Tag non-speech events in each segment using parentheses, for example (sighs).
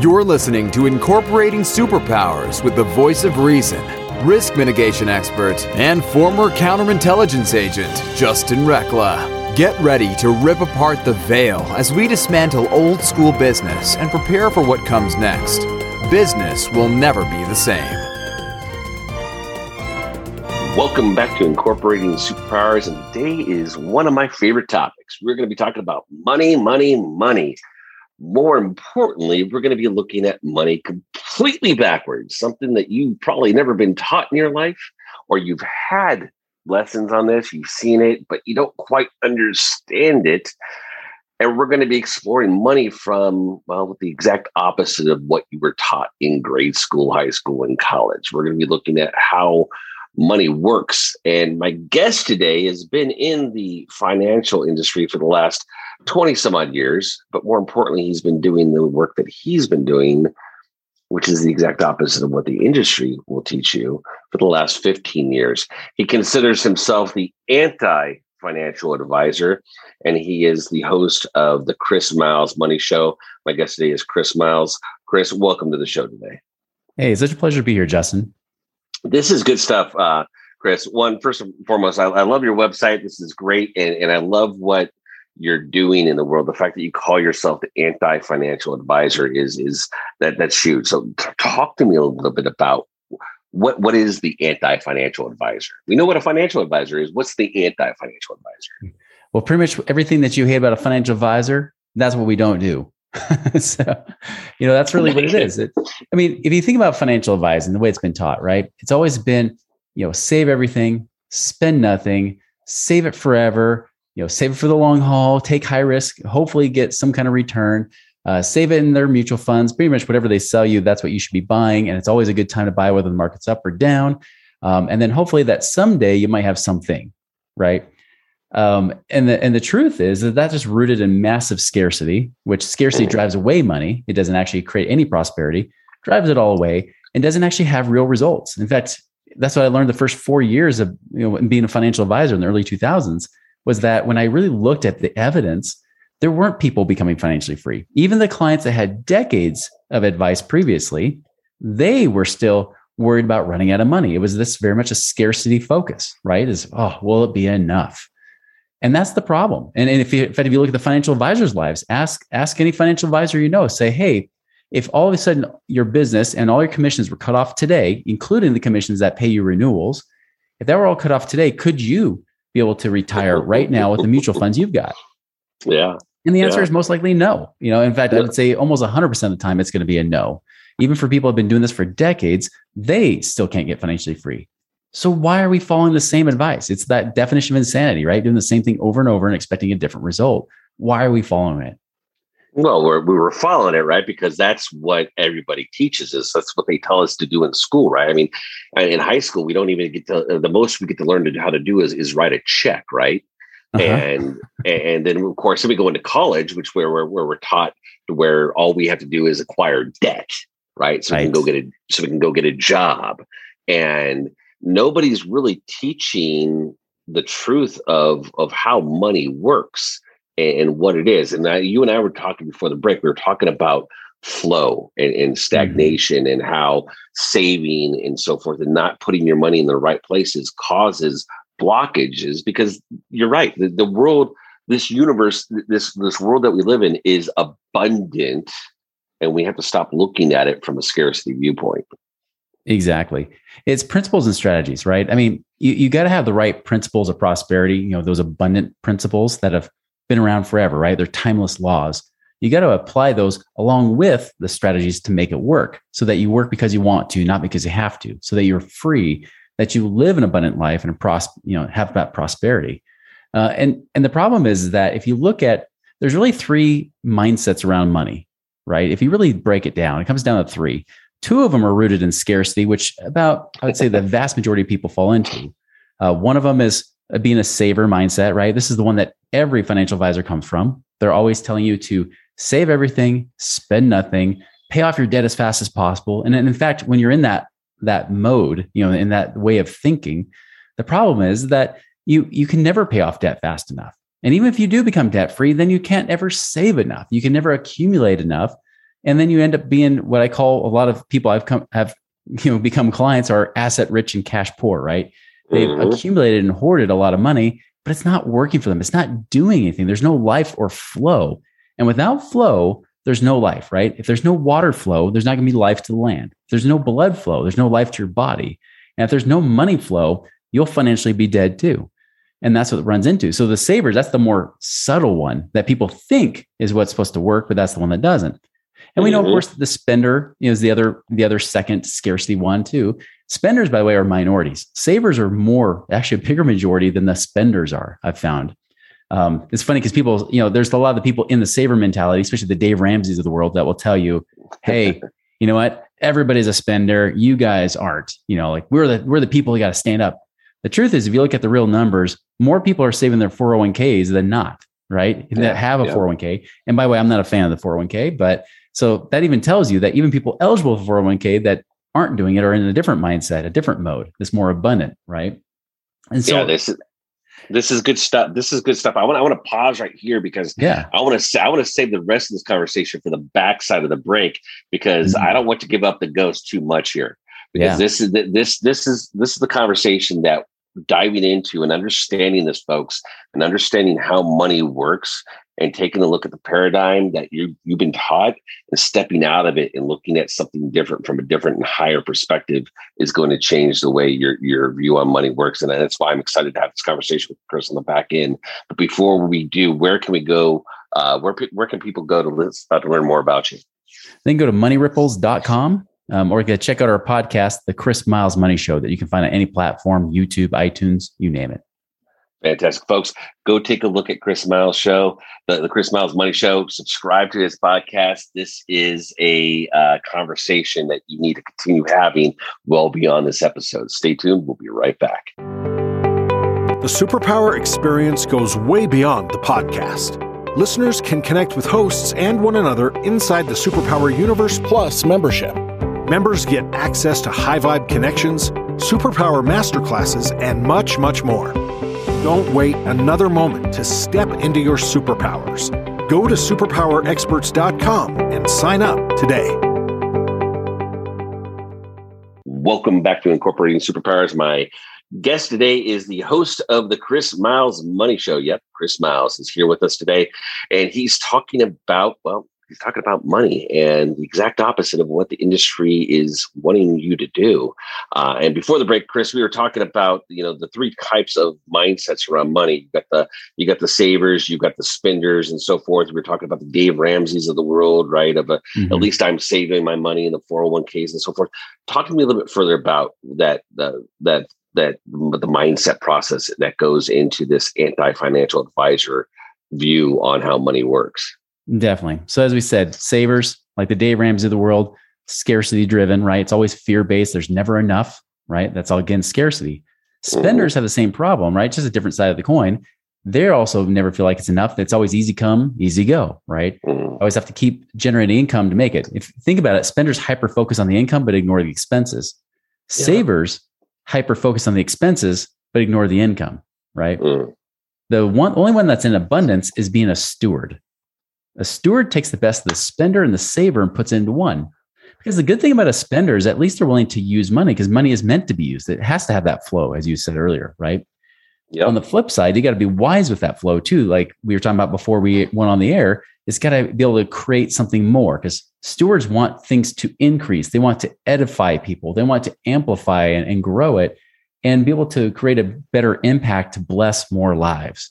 You're listening to Incorporating Superpowers with the voice of reason, risk mitigation expert, and former counterintelligence agent, Justin Rekla. Get ready to rip apart the veil as we dismantle old school business and prepare for what comes next. Business will never be the same. Welcome back to Incorporating Superpowers, and today is one of my favorite topics. We're going to be talking about money, money, money. More importantly, we're going to be looking at money completely backwards, something that you've probably never been taught in your life, or you've had lessons on this, you've seen it, but you don't quite understand it. And we're going to be exploring money from, well, the exact opposite of what you were taught in grade school, high school, and college. We're going to be looking at how money works. And my guest today has been in the financial industry for the last 20 some odd years. But more importantly, he's been doing the work that he's been doing, which is the exact opposite of what the industry will teach you for the last 15 years. He considers himself the anti financial advisor, and he is the host of the Chris Miles Money Show. My guest today is Chris Miles. Chris, welcome to the show today. Hey, it's such a pleasure to be here, Justin this is good stuff, uh, Chris. One, first and foremost, I, I love your website. This is great, and, and I love what you're doing in the world. The fact that you call yourself the anti-financial advisor is is that that's huge. So, talk to me a little bit about what what is the anti-financial advisor? We know what a financial advisor is. What's the anti-financial advisor? Well, pretty much everything that you hate about a financial advisor, that's what we don't do. (laughs) so, you know, that's really what it is. (laughs) It, I mean, if you think about financial advising, the way it's been taught, right? It's always been, you know, save everything, spend nothing, save it forever, you know, save it for the long haul, take high risk, hopefully get some kind of return, uh, save it in their mutual funds, pretty much whatever they sell you, that's what you should be buying. And it's always a good time to buy, whether the market's up or down. Um, and then hopefully that someday you might have something, right? Um, and the and the truth is that that's just rooted in massive scarcity, which scarcity drives away money. It doesn't actually create any prosperity, drives it all away, and doesn't actually have real results. In fact, that's what I learned the first four years of you know being a financial advisor in the early 2000s was that when I really looked at the evidence, there weren't people becoming financially free. Even the clients that had decades of advice previously, they were still worried about running out of money. It was this very much a scarcity focus, right? Is oh, will it be enough? And that's the problem. And, and if, you, if you look at the financial advisors' lives, ask ask any financial advisor you know. Say, hey, if all of a sudden your business and all your commissions were cut off today, including the commissions that pay you renewals, if that were all cut off today, could you be able to retire right now with the mutual funds you've got? Yeah. And the answer yeah. is most likely no. You know, in fact, yeah. I would say almost 100% of the time it's going to be a no. Even for people who have been doing this for decades, they still can't get financially free. So why are we following the same advice? It's that definition of insanity, right? Doing the same thing over and over and expecting a different result. Why are we following it? Well, we're, we were following it, right? Because that's what everybody teaches us. That's what they tell us to do in school, right? I mean, in high school, we don't even get to, the most we get to learn to, how to do is, is write a check, right? Uh-huh. And and then of course, then we go into college, which where, where where we're taught to where all we have to do is acquire debt, right? So right. we can go get a so we can go get a job. And nobody's really teaching the truth of of how money works and, what it is. And I, you and I were talking before the break. We were talking about flow and, and mm-hmm. stagnation mm-hmm. and how saving and so forth and not putting your money in the right places causes blockages. Because you're right, the, the world, this universe, this this world that we live in is abundant, and we have to stop looking at it from a scarcity viewpoint. Exactly. It's principles and strategies, right? I mean, you, you got to have the right principles of prosperity, you know, those abundant principles that have been around forever, right? They're timeless laws. You got to apply those along with the strategies to make it work so that you work because you want to, not because you have to, so that you're free, that you live an abundant life and pros- you know, have that prosperity. Uh, and, and the problem is that if you look at, there's really three mindsets around money, right? If you really break it down, it comes down to three. Two of them are rooted in scarcity, which about, I would say, the vast majority of people fall into. Uh, one of them is being a saver mindset, right? This is the one that every financial advisor comes from. They're always telling you to save everything, spend nothing, pay off your debt as fast as possible. And in fact, when you're in that that mode, you know, in that way of thinking, the problem is that you you can never pay off debt fast enough. And even if you do become debt free, then you can't ever save enough. You can never accumulate enough And then you end up being what I call a lot of people I've come have (laughs) you know become clients are asset rich and cash poor, right? They've mm-hmm. accumulated and hoarded a lot of money, but it's not working for them. It's not doing anything. There's no life or flow. And without flow, there's no life, right? If there's no water flow, there's not going to be life to the land. If there's no blood flow, there's no life to your body. And if there's no money flow, you'll financially be dead too. And that's what it runs into. So the savers, that's the more subtle one that people think is what's supposed to work, but that's the one that doesn't. And we know, of mm-hmm. course, the spender is the other the other second scarcity one too. Spenders, by the way, are minorities. Savers are more actually a bigger majority than the spenders are. I've found. Um, it's funny because people, you know, there's a lot of the people in the saver mentality, especially the Dave Ramsey's of the world, that will tell you, "Hey, you know what? Everybody's a spender. You guys aren't. You know, like we're the we're the people who got to stand up." The truth is, if you look at the real numbers, more people are saving their 401ks than not, right? Yeah, that have a yeah. 401k. And by the way, I'm not a fan of the 401k, but so that even tells you that even people eligible for 401k that aren't doing it are in a different mindset, a different mode that's more abundant, right? And so yeah, this is this is good stuff. This is good stuff. I want I want to pause right here because yeah, I want to I want to save the rest of this conversation for the backside of the break because mm-hmm. I don't want to give up the ghost too much here because yeah. this is the, this this is this is the conversation that diving into and understanding this folks and understanding how money works and taking a look at the paradigm that you you've been taught and stepping out of it and looking at something different from a different and higher perspective is going to change the way your your view on money works. And that's why I'm excited to have this conversation with Chris on the back end. But before we do where can we go uh, where where can people go to, uh, to learn more about you? Then go to moneyripples.com um, or you can check out our podcast, The Chris Miles Money Show, that you can find on any platform, YouTube, iTunes, you name it. Fantastic, folks. Go take a look at Chris Miles Show, the, the Chris Miles Money Show. Subscribe to his podcast. This is a uh, conversation that you need to continue having well beyond this episode. Stay tuned. We'll be right back. The Superpower experience goes way beyond the podcast. Listeners can connect with hosts and one another inside the Superpower Universe Plus membership. Members get access to high vibe connections, superpower masterclasses, and much, much more. Don't wait another moment to step into your superpowers. Go to superpowerexperts.com and sign up today. Welcome back to Incorporating Superpowers. My guest today is the host of the Chris Miles Money Show. Yep, Chris Miles is here with us today, and he's talking about, well, he's talking about money and the exact opposite of what the industry is wanting you to do. Uh, and before the break, Chris, we were talking about you know the three types of mindsets around money. You got the you got the savers, you got the spenders, and so forth. We were talking about the Dave Ramsey's of the world, right? Of a, mm-hmm. at least I'm saving my money in the 401ks and so forth. Talk to me a little bit further about that the that that the mindset process that goes into this anti-financial advisor view on how money works. Definitely. So as we said, savers like the Dave Ramsey of the world, scarcity driven, right? It's always fear based. There's never enough, right? That's all again scarcity. Spenders have the same problem, right? Just a different side of the coin. They also never feel like it's enough. It's always easy come, easy go, right? Always have to keep generating income to make it. If you think about it, spenders hyper focus on the income but ignore the expenses. Yeah. Savers hyper focus on the expenses but ignore the income, right? Mm. The one only one that's in abundance is being a steward. A steward takes the best of the spender and the saver and puts it into one. Because the good thing about a spender is at least they're willing to use money because money is meant to be used. It has to have that flow, as you said earlier, right? Yep. On the flip side, you got to be wise with that flow too. Like we were talking about before we went on the air, it's got to be able to create something more because stewards want things to increase. They want to edify people. They want to amplify and, and grow it and be able to create a better impact to bless more lives.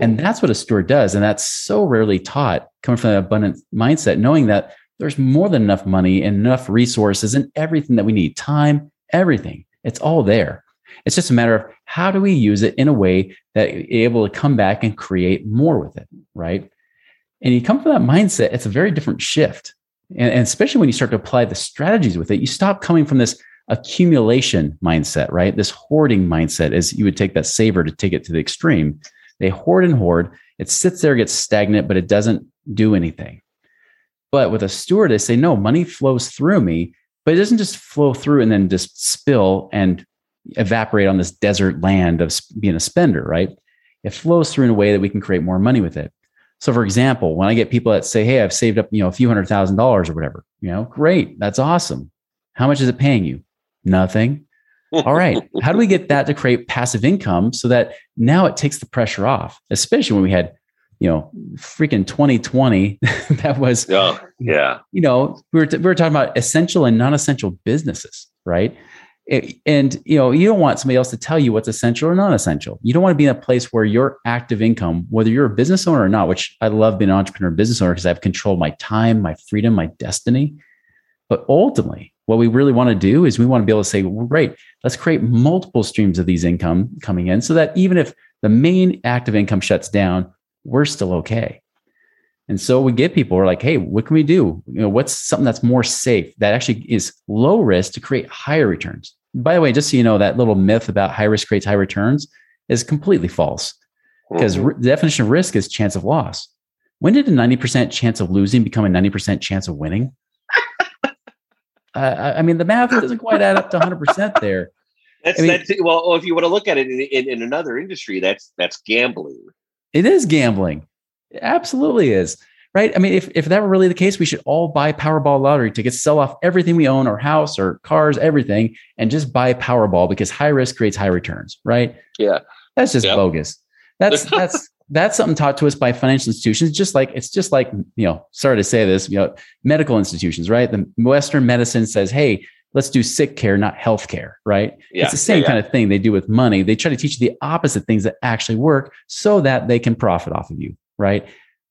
And that's what a steward does. And that's so rarely taught coming from an abundant mindset, knowing that there's more than enough money and enough resources and everything that we need time, everything. It's all there. It's just a matter of how do we use it in a way that you're able to come back and create more with it, right? And you come from that mindset, it's a very different shift. And, and especially when you start to apply the strategies with it, you stop coming from this accumulation mindset, right? This hoarding mindset, as you would take that saver to take it to the extreme they hoard and hoard. It sits there, gets stagnant, but it doesn't do anything. But with a steward, they say, no, money flows through me, but it doesn't just flow through and then just spill and evaporate on this desert land of being a spender, right? It flows through in a way that we can create more money with it. So, for example, when I get people that say, "Hey, I've saved up, you know, a few hundred thousand dollars or whatever," you know, great, that's awesome. How much is it paying you? Nothing. All right. How do we get that to create passive income so that now it takes the pressure off, especially when we had, you know, freaking 2020 (laughs) that was, oh, yeah. You know, we were, t- we were talking about essential and non essential businesses, right? It, and you know you don't want somebody else to tell you what's essential or non-essential you don't want to be in a place where your active income whether you're a business owner or not which i love being an entrepreneur business owner because i have control my time my freedom my destiny but ultimately what we really want to do is we want to be able to say, well, great, let's create multiple streams of these income coming in so that even if the main active income shuts down, we're still okay. And so we get people, we're like, hey, what can we do? You know, what's something that's more safe that actually is low risk to create higher returns? By the way, just so you know, that little myth about high risk creates high returns is completely false because mm-hmm. the definition of risk is chance of loss. When did a 90% chance of losing become a 90% chance of winning? Uh, I mean, the math doesn't quite add up to 100% there. (laughs) That's, I mean, that's well. If you want to look at it in, in, in, another industry, that's that's gambling. It is gambling. It absolutely is. Right. I mean, if, if that were really the case, we should all buy Powerball lottery tickets, sell off everything we own, our house, or cars, everything, and just buy Powerball because high risk creates high returns. Right. Yeah. That's just bogus. That's (laughs) that's that's something taught to us by financial institutions just like it's just like you know sorry to say this you know medical institutions right? The western medicine says hey let's do sick care not health care right? Yeah, it's the same yeah, yeah. kind of thing they do with money. They try to teach you the opposite things that actually work so that they can profit off of you right?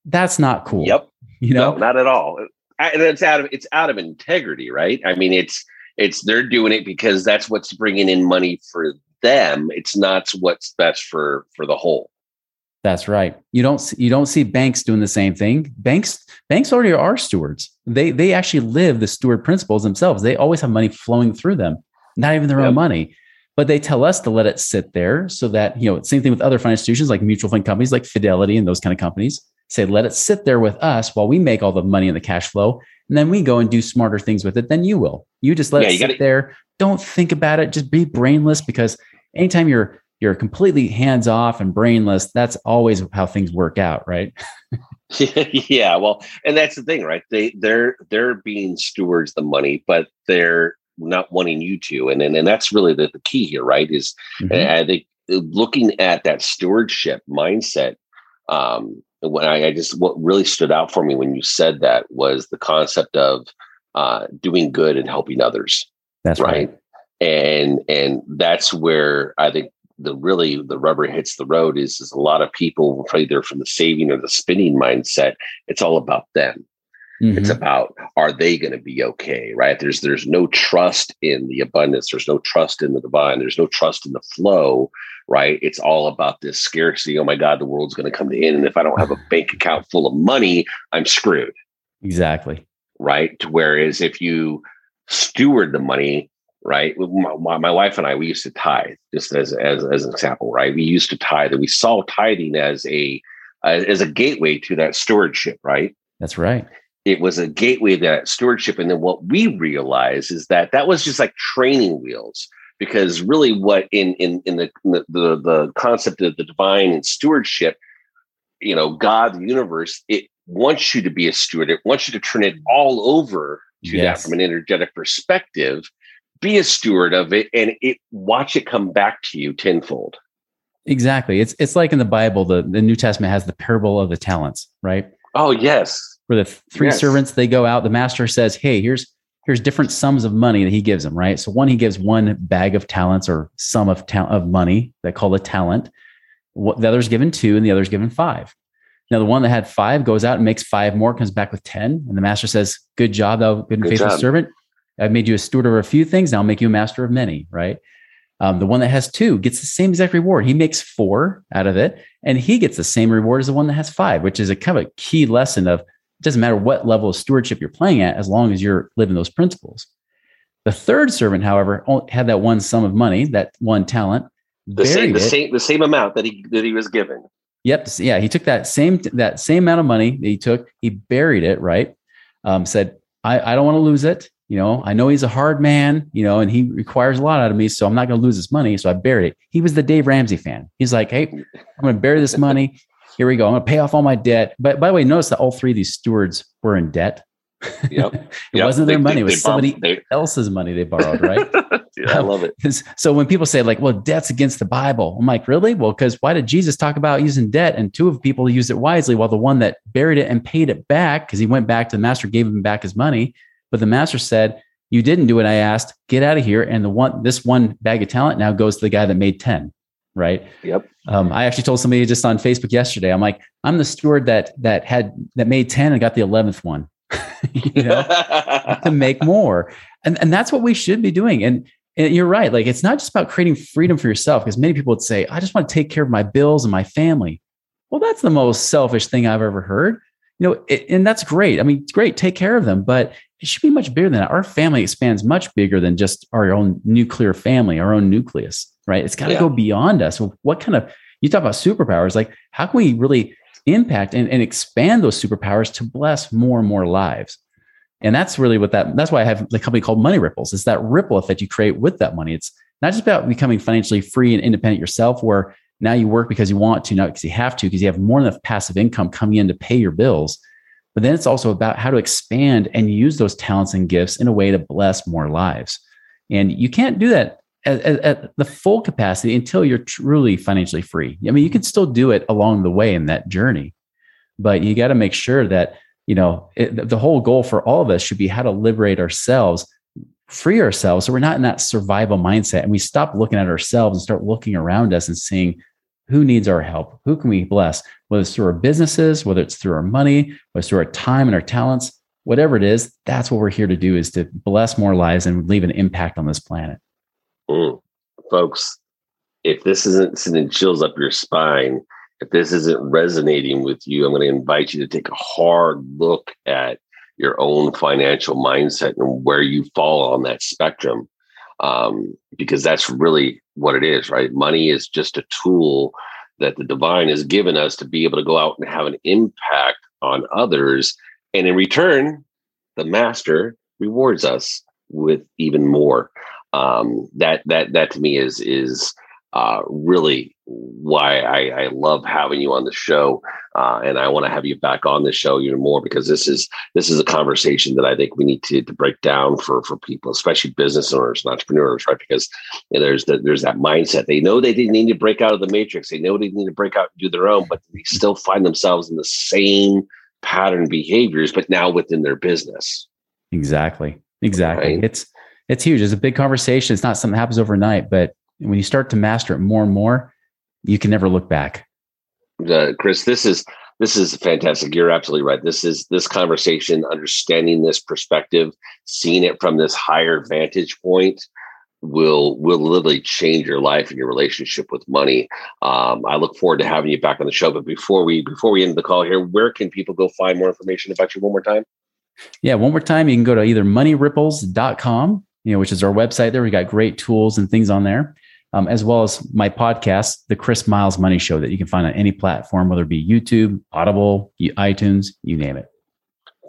That's not cool yep. you know? No, not at all. And it's out of it's out of integrity right? I mean it's it's they're doing it because that's what's bringing in money for them. It's not what's best for for the whole that's right. You don't you don't see banks doing the same thing. Banks banks already are stewards. They they actually live the steward principles themselves. They always have money flowing through them, not even their yep. own money. But they tell us to let it sit there so that, you know, same thing with other financial institutions like mutual fund companies like Fidelity and those kind of companies. Say, let it sit there with us while we make all the money and the cash flow. And then we go and do smarter things with it than you will. You just let yeah, it sit gotta- there. Don't think about it. Just be brainless because anytime you're you're completely hands off and brainless, that's always how things work out, right? (laughs) (laughs) yeah, well, and that's the thing, right? They they're they're being stewards the money, but they're not wanting you to, and and, and that's really the, the key here, right? Is mm-hmm. I think looking at that stewardship mindset. Um, when I, I, just what really stood out for me when you said that was the concept of uh, doing good and helping others. That's right. right. And and that's where I think the really the rubber hits the road is, is a lot of people either from the saving or the spending mindset it's all about them. Mm-hmm. it's about are they going to be okay right? There's there's no trust in the abundance there's no trust in the divine there's no trust in the flow right? It's all about this scarcity oh my god the world's going to come to end and if i don't have a (sighs) bank account full of money i'm screwed. Exactly. Right? Whereas if you steward the money right? My, my, wife and I, we used to tithe, just as, as as an example, right? We used to tithe, and we saw tithing as a uh, as a gateway to that stewardship, right? That's right. It was a gateway to that stewardship, and then what we realized is that that was just like training wheels. Because really, what in in in the in the, the the concept of the divine and stewardship, you know, God, the universe, it wants you to be a steward. It wants you to turn it all over to yes. that from an energetic perspective be a steward of it and it watch it come back to you tenfold. Exactly. It's it's like in the bible the, the new testament has the parable of the talents right? Oh yes. Where the three yes. servants they go out the master says hey here's here's different sums of money that he gives them right? So one he gives one bag of talents or sum of ta- of money they call a talent. What the other's given two and the other's given five. Now the one that had five goes out and makes five more comes back with 10 and the master says good job thou good and faithful job. servant I've made you a steward over a few things. Now I'll make you a master of many, right? Um, the one that has two gets the same exact reward. He makes four out of it, and he gets the same reward as the one that has five, which is a kind of a key lesson of it doesn't matter what level of stewardship you're playing at, as long as you're living those principles. The third servant, however, had that one sum of money, that one talent, the same, the same, the same amount that he that he was given. Yep. Yeah, he took that same that same amount of money that he took, he buried it. Right. Um, said, I, I don't want to lose it. You know, I know he's a hard man, you know, and he requires a lot out of me. So I'm not going to lose this money. So I buried it. He was the Dave Ramsey fan. He's like, hey, I'm going to bury this money. here we go. I'm going to pay off all my debt. But by the way, notice that all three of these stewards were in debt. (laughs) Yep. it Yep. wasn't their They- money; it was somebody borrowed- else's money they borrowed, right? (laughs) Yeah, I love it. (laughs) So when people say like, "Well, debt's against the Bible," I'm like, "Really? Well, because why did Jesus talk about using debt and two of the people used it wisely, while the one that buried it and paid it back because he went back to the master, gave him back his money, but the master said, "You didn't do what I asked. Get out of here." And the one, this one bag of talent now goes to the guy that made ten, right? Yep. Um, I actually told somebody just on Facebook yesterday. I'm like, I'm the steward that that had that made ten and got the eleventh one. (laughs) you know, (laughs) to make more. And, and that's what we should be doing. And, and you're right. Like, it's not just about creating freedom for yourself, because many people would say, I just want to take care of my bills and my family. Well, that's the most selfish thing I've ever heard. You know, it, and that's great. I mean, it's great. Take care of them, but it should be much bigger than that. Our family expands much bigger than just our own nuclear family, our own nucleus, right? It's got to Yeah. go beyond us. What kind of, you talk about superpowers, like how can we really impact and, and expand those superpowers to bless more and more lives? And that's really what that, that's why I have the company called Money Ripples. It's that ripple effect you create with that money. It's not just about becoming financially free and independent yourself, where now you work because you want to, not because you have to, because you have more than enough passive income coming in to pay your bills. But then it's also about how to expand and use those talents and gifts in a way to bless more lives. And you can't do that at, at, at the full capacity until you're truly financially free. I mean, you can still do it along the way in that journey, but you got to make sure that, you know, it, the whole goal for all of us should be how to liberate ourselves, free ourselves. So we're not in that survival mindset and we stop looking at ourselves and start looking around us and seeing who needs our help? Who can we bless? Whether it's through our businesses, whether it's through our money, whether it's through our time and our talents, whatever it is, that's what we're here to do is to bless more lives and leave an impact on this planet. Mm. Folks, if this isn't sending chills up your spine, if this isn't resonating with you, I'm going to invite you to take a hard look at your own financial mindset and where you fall on that spectrum. Um, because that's really what it is, right? Money is just a tool that the divine has given us to be able to go out and have an impact on others. And in return, the master rewards us with even more um, that that that to me is is uh, really why I, I love having you on the show, uh, and I want to have you back on the show even more because this is this is a conversation that I think we need to, to break down for for people, especially business owners and entrepreneurs, right? Because you know, there's the, there's that mindset they know they didn't need to break out of the matrix, they know they need to break out and do their own, but they still find themselves in the same pattern behaviors, but now within their business. Exactly. Exactly. Right. It's it's huge. It's a big conversation. It's not something that happens overnight, but when you start to master it more and more, you can never look back. uh, Chris, this is this is fantastic. You're absolutely right. This is this conversation, understanding this perspective, seeing it from this higher vantage point will will literally change your life and your relationship with money. Um, I look forward to having you back on the show. But before we before we end the call here, where can people go find more information about you one more time? Yeah, one more time, you can go to either moneyripples.com, you know, which is our website there. We got great tools and things on there, um, as well as my podcast, The Chris Miles Money Show, that you can find on any platform, whether it be YouTube, Audible, iTunes, you name it.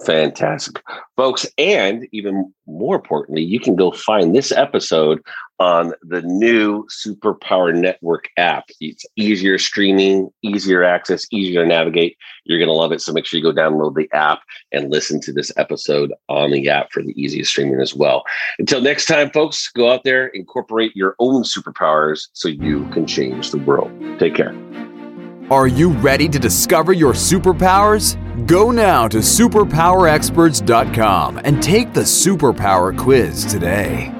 Fantastic, folks. And even more importantly, you can go find this episode on the new Superpower Network app. It's easier streaming, easier access, easier to navigate. You're going to love it. So make sure you go download the app and listen to this episode on the app for the easiest streaming as well. Until next time, folks, go out there, incorporate your own superpowers so you can change the world. Take care. Are you ready to discover your superpowers? Go now to superpowerexperts.com and take the superpower quiz today.